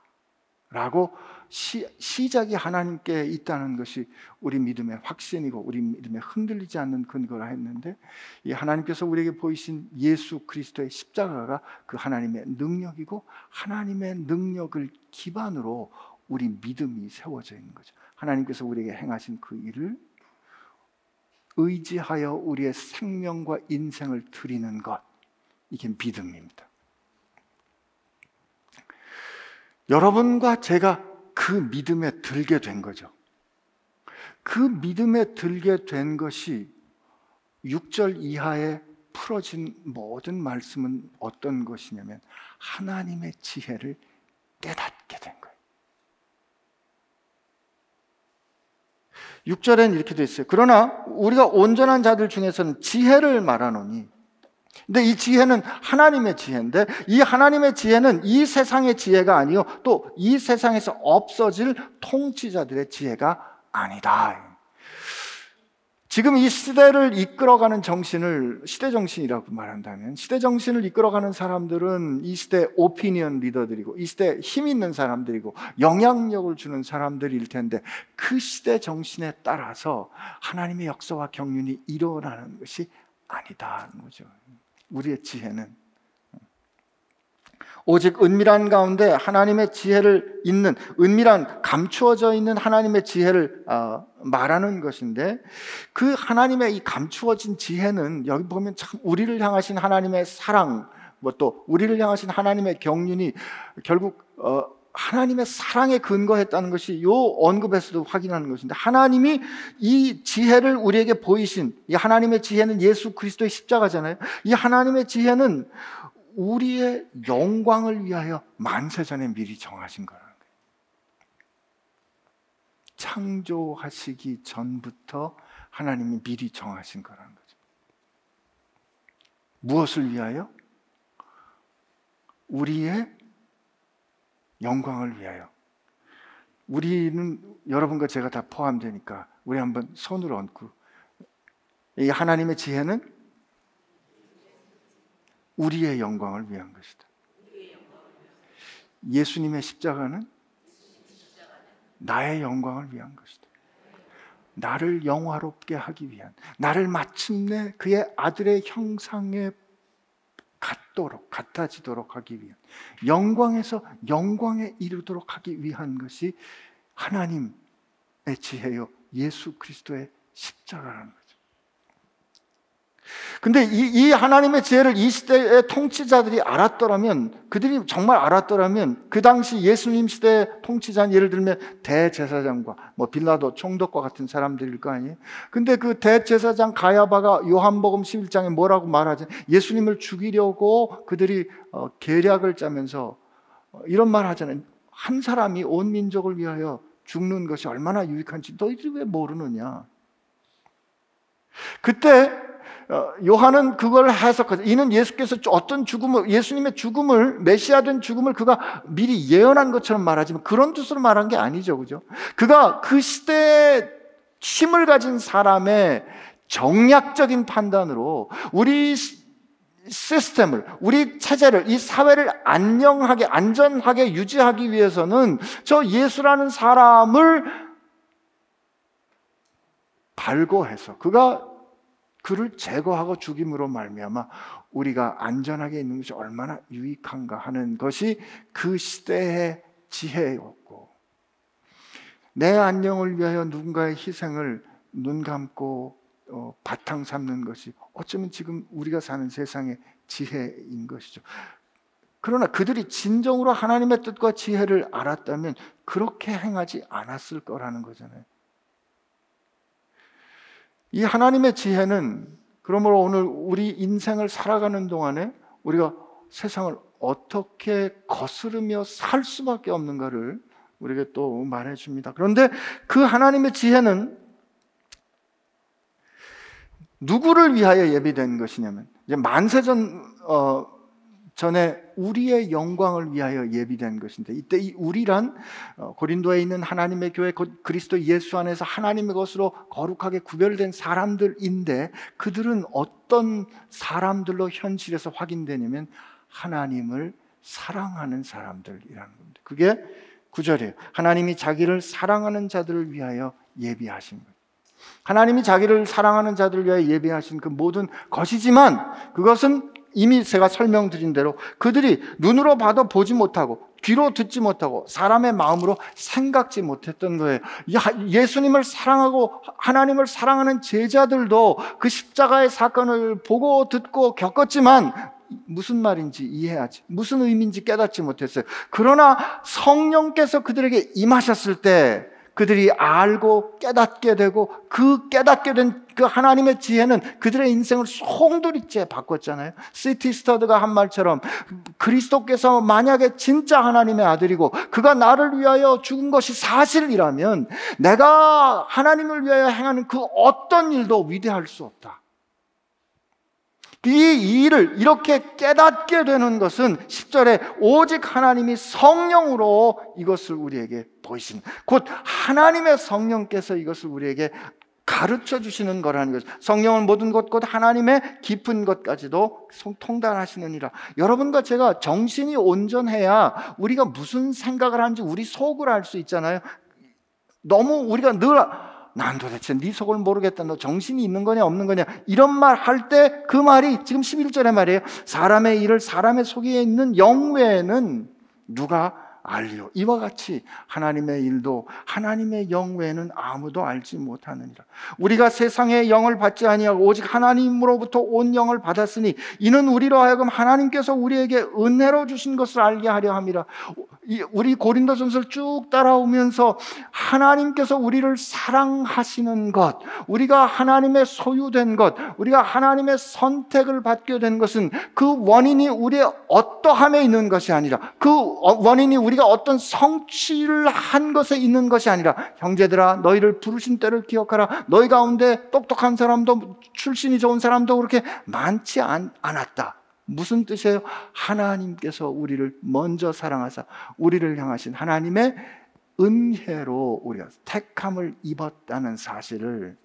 라고 시, 시작이 하나님께 있다는 것이 우리 믿음의 확신이고 우리 믿음에 흔들리지 않는 근거라 했는데 이 하나님께서 우리에게 보이신 예수 그리스도의 십자가가 그 하나님의 능력이고 하나님의 능력을 기반으로 우리 믿음이 세워져 있는 거죠. 하나님께서 우리에게 행하신 그 일을 의지하여 우리의 생명과 인생을 드리는 것. 이게 믿음입니다. 여러분과 제가 그 믿음에 들게 된 거죠. 그 믿음에 들게 된 것이 6절 이하에 풀어진 모든 말씀은 어떤 것이냐면 하나님의 지혜를 깨닫게 된 거예요. 6절엔 이렇게 돼 있어요. 그러나 우리가 온전한 자들 중에서는 지혜를 말하노니 근데 이 지혜는 하나님의 지혜인데 이 하나님의 지혜는 이 세상의 지혜가 아니요 또 이 세상에서 없어질 통치자들의 지혜가 아니다. 지금 이 시대를 이끌어가는 정신을 시대 정신이라고 말한다면 시대 정신을 이끌어가는 사람들은 이 시대 오피니언 리더들이고 이 시대 힘 있는 사람들이고 영향력을 주는 사람들일 텐데 그 시대 정신에 따라서 하나님의 역사와 경륜이 일어나는 것이 아니다는 거죠. 우리의 지혜는 오직 은밀한 가운데 하나님의 지혜를 있는 은밀한 감추어져 있는 하나님의 지혜를 어, 말하는 것인데 그 하나님의 이 감추어진 지혜는 여기 보면 참 우리를 향하신 하나님의 사랑 뭐 또 우리를 향하신 하나님의 경륜이 결국 어, 하나님의 사랑에 근거했다는 것이 요 언급에서도 확인하는 것인데 하나님이 이 지혜를 우리에게 보이신 이 하나님의 지혜는 예수 그리스도의 십자가잖아요. 이 하나님의 지혜는 우리의 영광을 위하여 만세전에 미리 정하신 거라는 거예요. 창조하시기 전부터 하나님이 미리 정하신 거라는 거죠. 무엇을 위하여? 우리의 영광을 위하여. 우리는 여러분과 제가 다 포함되니까 우리 한번 손을 얹고 이 하나님의 지혜는 우리의 영광을 위한 것이다. 예수님의 십자가는 나의 영광을 위한 것이다. 나를 영화롭게 하기 위한, 나를 마침내 그의 아들의 형상에 같도록, 같아지도록 하기 위한, 영광에서 영광에 이르도록 하기 위한 것이 하나님의 지혜요, 예수 그리스도의 십자가라는. 근데 이, 이, 하나님의 지혜를 이 시대의 통치자들이 알았더라면, 그들이 정말 알았더라면, 그 당시 예수님 시대의 통치자는 예를 들면 대제사장과 뭐 빌라도 총독과 같은 사람들일 거 아니에요? 근데 그 대제사장 가야바가 요한복음 11장에 뭐라고 말하지? 예수님을 죽이려고 그들이 어, 계략을 짜면서 어, 이런 말 하잖아요. 한 사람이 온 민족을 위하여 죽는 것이 얼마나 유익한지 너희들이 왜 모르느냐? 그때 어, 요한은 그걸 해석하죠. 이는 예수께서 어떤 죽음을, 예수님의 죽음을, 메시아된 죽음을 그가 미리 예언한 것처럼 말하지만 그런 뜻으로 말한 게 아니죠. 그죠? 그가 그 시대에 힘을 가진 사람의 정략적인 판단으로 우리 시스템을, 우리 체제를, 이 사회를 안녕하게, 안전하게 유지하기 위해서는 저 예수라는 사람을 발고해서 그가 그를 제거하고 죽임으로 말미암아 우리가 안전하게 있는 것이 얼마나 유익한가 하는 것이 그 시대의 지혜였고 내 안녕을 위하여 누군가의 희생을 눈 감고 어, 바탕 삼는 것이 어쩌면 지금 우리가 사는 세상의 지혜인 것이죠. 그러나 그들이 진정으로 하나님의 뜻과 지혜를 알았다면 그렇게 행하지 않았을 거라는 거잖아요. 이 하나님의 지혜는 그러므로 오늘 우리 인생을 살아가는 동안에 우리가 세상을 어떻게 거스르며 살 수밖에 없는가를 우리에게 또 말해 줍니다. 그런데 그 하나님의 지혜는 누구를 위하여 예비된 것이냐면 이제 만세전 어, 전에 우리의 영광을 위하여 예비된 것인데 이때 이 우리란 어, 고린도에 있는 하나님의 교회 그리스도 예수 안에서 하나님의 것으로 거룩하게 구별된 사람들인데 그들은 어떤 사람들로 현실에서 확인되냐면 하나님을 사랑하는 사람들이라는 겁니다. 그게 구절이에요. 하나님이 자기를 사랑하는 자들을 위하여 예비하신 것. 하나님이 자기를 사랑하는 자들을 위하여 예비하신 그 모든 것이지만 그것은 이미 제가 설명드린 대로 그들이 눈으로 봐도 보지 못하고 귀로 듣지 못하고 사람의 마음으로 생각지 못했던 거예요. 예수님을 사랑하고 하나님을 사랑하는 제자들도 그 십자가의 사건을 보고 듣고 겪었지만 무슨 말인지 이해하지, 무슨 의미인지 깨닫지 못했어요. 그러나 성령께서 그들에게 임하셨을 때 그들이 알고 깨닫게 되고 그 깨닫게 된 그 하나님의 지혜는 그들의 인생을 송두리째 바꿨잖아요. 시티 스터드가 한 말처럼 그리스도께서 만약에 진짜 하나님의 아들이고 그가 나를 위하여 죽은 것이 사실이라면 내가 하나님을 위하여 행하는 그 어떤 일도 위대할 수 없다. 이 일을 이렇게 깨닫게 되는 것은 10절에 오직 하나님이 성령으로 이것을 우리에게 보이신 곧 하나님의 성령께서 이것을 우리에게 가르쳐 주시는 거라는 거죠. 성령은 모든 것, 곧 하나님의 깊은 것까지도 통달하시느니라. 여러분과 제가 정신이 온전해야 우리가 무슨 생각을 하는지 우리 속을 알 수 있잖아요. 너무 우리가 늘 난 도대체 네 속을 모르겠다. 너 정신이 있는 거냐 없는 거냐. 이런 말 할 때 그 말이 지금 11절의 말이에요. 사람의 일을 사람의 속에 있는 영 외에는 누가 알리오. 이와 같이 하나님의 일도 하나님의 영 외에는 아무도 알지 못하느니라. 우리가 세상의 영을 받지 아니하고 오직 하나님으로부터 온 영을 받았으니 이는 우리로 하여금 하나님께서 우리에게 은혜로 주신 것을 알게 하려 함이라. 우리 고린도전서를 쭉 따라오면서 하나님께서 우리를 사랑하시는 것, 우리가 하나님의 소유된 것, 우리가 하나님의 선택을 받게 된 것은 그 원인이 우리의 어떠함에 있는 것이 아니라 그 원인이 우리가 어떤 성취를 한 것에 있는 것이 아니라 형제들아 너희를 부르신 때를 기억하라 너희 가운데 똑똑한 사람도 출신이 좋은 사람도 그렇게 많지 않, 않았다. 무슨 뜻이에요? 하나님께서 우리를 먼저 사랑하사 우리를 향하신 하나님의 은혜로 우리가 택함을 입었다는 사실을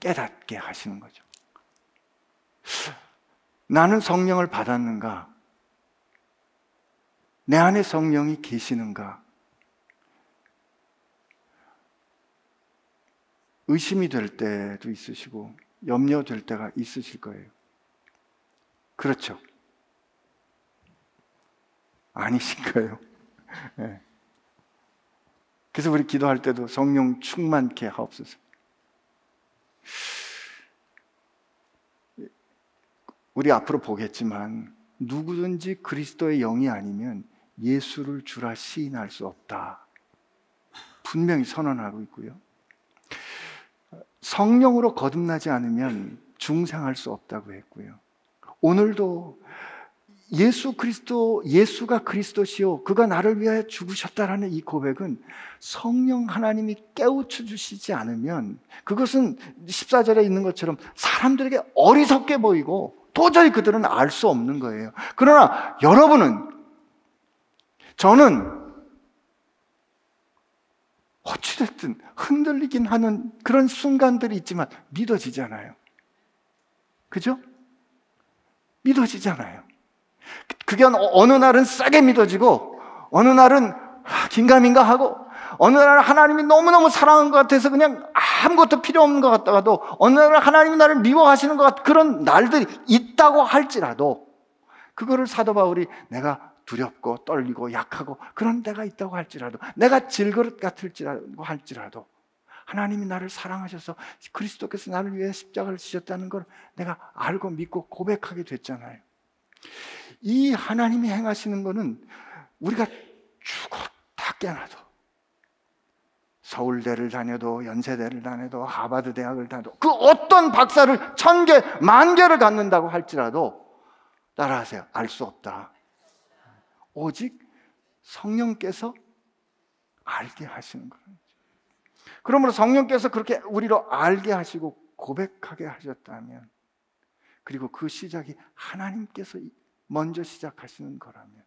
깨닫게 하시는 거죠. 나는 성령을 받았는가? 내 안에 성령이 계시는가? 의심이 될 때도 있으시고 염려될 때가 있으실 거예요. 그렇죠. 아니신 거예요. 네. 그래서 우리 기도할 때도 성령 충만케 하옵소서. 우리 앞으로 보겠지만 누구든지 그리스도의 영이 아니면 예수를 주라 시인할 수 없다. 분명히 선언하고 있고요. 성령으로 거듭나지 않으면 중생할 수 없다고 했고요. 오늘도 예수 그리스도, 예수가 그리스도시요. 그가 나를 위하여 죽으셨다라는 이 고백은 성령 하나님이 깨우쳐 주시지 않으면 그것은 14절에 있는 것처럼 사람들에게 어리석게 보이고 도저히 그들은 알 수 없는 거예요. 그러나 여러분은, 저는 어찌됐든 흔들리긴 하는 그런 순간들이 있지만 믿어지잖아요. 그죠? 믿어지잖아요. 그게 어느 날은 싸게 믿어지고, 어느 날은 긴가민가 하고, 어느 날 하나님이 너무너무 사랑한 것 같아서 그냥 아무것도 필요 없는 것 같다가도, 어느 날 하나님이 나를 미워하시는 것 같은 그런 날들이 있다고 할지라도, 그거를 사도 바울이 내가 두렵고 떨리고 약하고 그런 데가 있다고 할지라도, 내가 질그릇 같을지라도 할지라도, 하나님이 나를 사랑하셔서 그리스도께서 나를 위해 십자가를 지셨다는 걸 내가 알고 믿고 고백하게 됐잖아요. 이 하나님이 행하시는 거는 우리가 죽었다 깨나도 서울대를 다녀도 연세대를 다녀도 하버드 대학을 다녀도 그 어떤 박사를 천 개, 만 개를 갖는다고 할지라도 따라하세요. 알 수 없다. 오직 성령께서 알게 하시는 거예요. 그러므로 성령께서 그렇게 우리로 알게 하시고 고백하게 하셨다면 그리고 그 시작이 하나님께서 먼저 시작하시는 거라면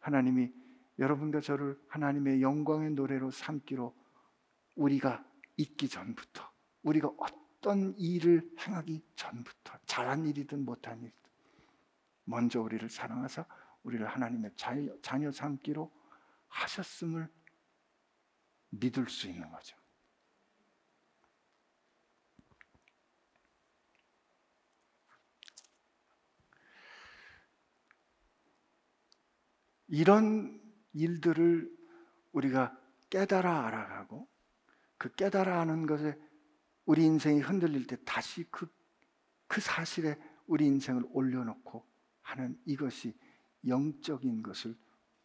하나님이 여러분과 저를 하나님의 영광의 노래로 삼기로 우리가 있기 전부터 우리가 어떤 일을 행하기 전부터 잘한 일이든 못한 일이든 먼저 우리를 사랑하사 우리를 하나님의 자녀 삼기로 하셨음을 믿을 수 있는 거죠. 이런 일들을 우리가 깨달아 알아가고 그 깨달아 하는 것에 우리 인생이 흔들릴 때 다시 그, 그 사실에 우리 인생을 올려놓고 하는 이것이 영적인 것을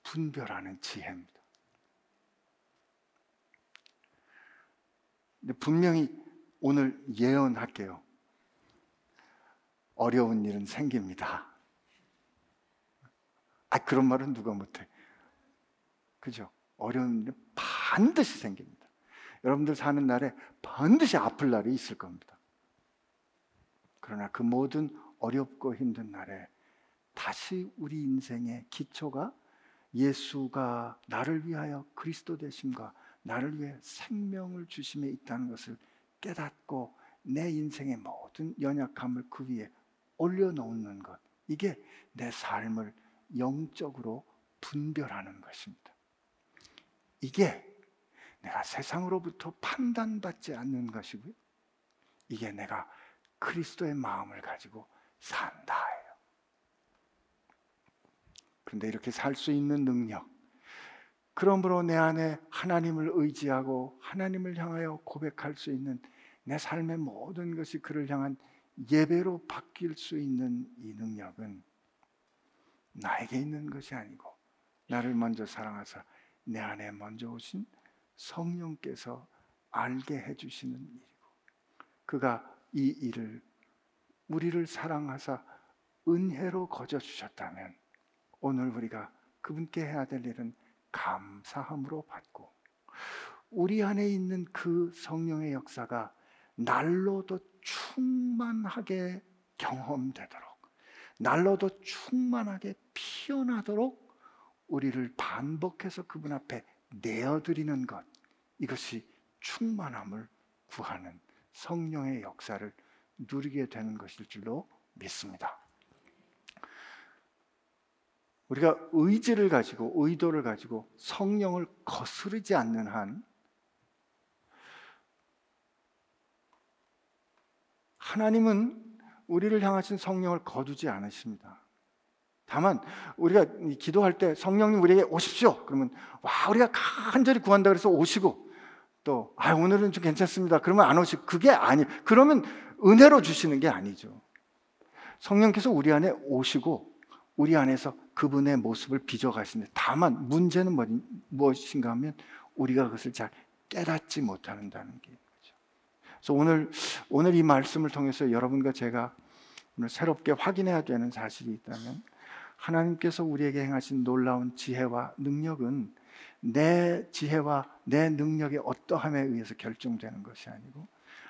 분별하는 지혜입니다. 근데 분명히 오늘 예언할게요. 어려운 일은 생깁니다. 아, 그런 말은 누가 못해. 그죠? 어려운 일은 반드시 생깁니다. 여러분들 사는 날에 반드시 아플 날이 있을 겁니다. 그러나 그 모든 어렵고 힘든 날에 다시 우리 인생의 기초가 예수가 나를 위하여 그리스도 되심과 나를 위해 생명을 주심에 있다는 것을 깨닫고 내 인생의 모든 연약함을 그 위에 올려놓는 것. 이게 내 삶을 영적으로 분별하는 것입니다. 이게 내가 세상으로부터 판단받지 않는 것이고요. 이게 내가 그리스도의 마음을 가지고 산다예요. 그런데 이렇게 살 수 있는 능력, 그러므로 내 안에 하나님을 의지하고 하나님을 향하여 고백할 수 있는 내 삶의 모든 것이 그를 향한 예배로 바뀔 수 있는 이 능력은 나에게 있는 것이 아니고 나를 먼저 사랑하사 내 안에 먼저 오신 성령께서 알게 해주시는 일이고 그가 이 일을 우리를 사랑하사 은혜로 거저 주셨다면 오늘 우리가 그분께 해야 될 일은 감사함으로 받고 우리 안에 있는 그 성령의 역사가 날로도 충만하게 경험되도록 날로도 충만하게 피어나도록 우리를 반복해서 그분 앞에 내어드리는 것 이것이 충만함을 구하는 성령의 역사를 누리게 되는 것일 줄로 믿습니다. 우리가 의지를 가지고 의도를 가지고 성령을 거스르지 않는 한 하나님은 우리를 향하신 성령을 거두지 않으십니다. 다만 우리가 기도할 때 성령님 우리에게 오십시오. 그러면 와 우리가 간절히 구한다 그래서 오시고 또 아, 오늘은 좀 괜찮습니다. 그러면 안 오시고 그게 아니. 그러면 은혜로 주시는 게 아니죠. 성령께서 우리 안에 오시고 우리 안에서 그분의 모습을 빚어가시는데 다만 문제는 무엇인가 하면 우리가 그것을 잘 깨닫지 못한다는 게 거죠. 그래서 오늘 오늘 이 말씀을 통해서 여러분과 제가 오늘 새롭게 확인해야 되는 사실이 있다면 하나님께서 우리에게 행하신 놀라운 지혜와 능력은 내 지혜와 내 능력의 어떠함에 의해서 결정되는 것이 아니고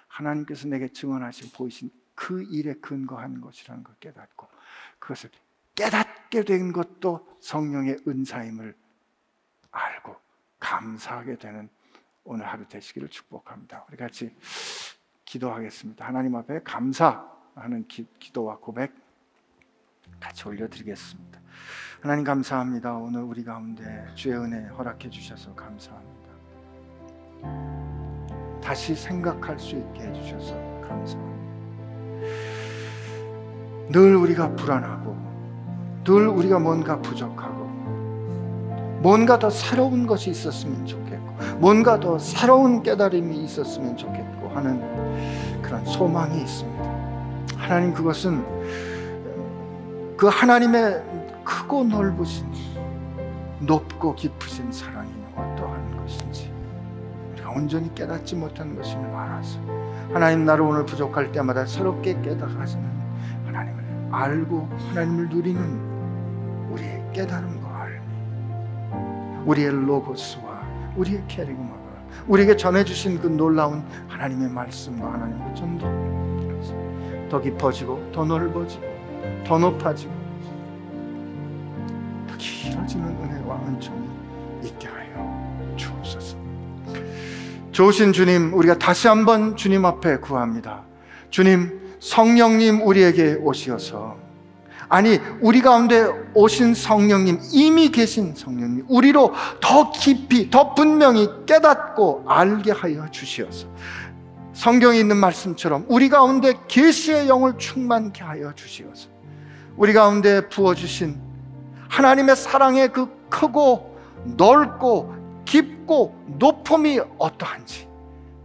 하나님께서 내게 증언하신 보이신 그 일에 근거한 것이라는 걸 깨닫고 그것을 깨닫게 된 것도 성령의 은사임을 알고 감사하게 되는 오늘 하루 되시기를 축복합니다. 우리 같이 기도하겠습니다. 하나님 앞에 감사하는 기, 도와 고백 같이 올려드리겠습니다. 하나님 감사합니다. 오늘 우리 가운데 주의 은혜 허락해 주셔서 감사합니다. 다시 생각할 수 있게 해주셔서 감사합니다. 늘 우리가 불안하고 늘 우리가 뭔가 부족하고 뭔가 더 새로운 것이 있었으면 좋겠고 뭔가 더 새로운 깨달음이 있었으면 좋겠고 하는 그런 소망이 있습니다. 하나님 그것은 그 하나님의 크고 넓으신 높고 깊으신 사랑이 어떠한 것인지 우리가 온전히 깨닫지 못한 것임을 알아서 하나님 나를 오늘 부족할 때마다 새롭게 깨달아지는 하나님을 알고 하나님을 누리는 깨달음과 알미, 우리의 로고스와 우리의 캐리그마가 우리에게 전해주신 그 놀라운 하나님의 말씀과 하나님의 전도 더 깊어지고 더 넓어지고 더 높아지고 더 길어지는 은혜와 은총이 있게 하여 주옵소서. 좋으신 주님, 우리가 다시 한번 주님 앞에 구합니다. 주님, 성령님 우리에게 오시어서 아니 우리 가운데 오신 성령님 이미 계신 성령님 우리로 더 깊이 더 분명히 깨닫고 알게 하여 주시어서 성경에 있는 말씀처럼 우리 가운데 계시의 영을 충만케 하여 주시어서 우리 가운데 부어 주신 하나님의 사랑의 그 크고 넓고 깊고 높음이 어떠한지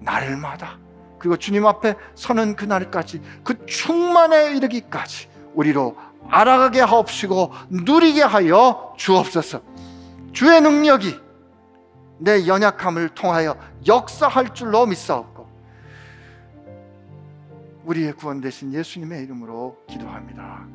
날마다 그리고 주님 앞에 서는 그날까지 그 충만에 이르기까지 우리로 알아가게 하옵시고 누리게 하여 주옵소서. 주의 능력이 내 연약함을 통하여 역사할 줄로 믿사옵고 우리의 구원 되신 예수님의 이름으로 기도합니다.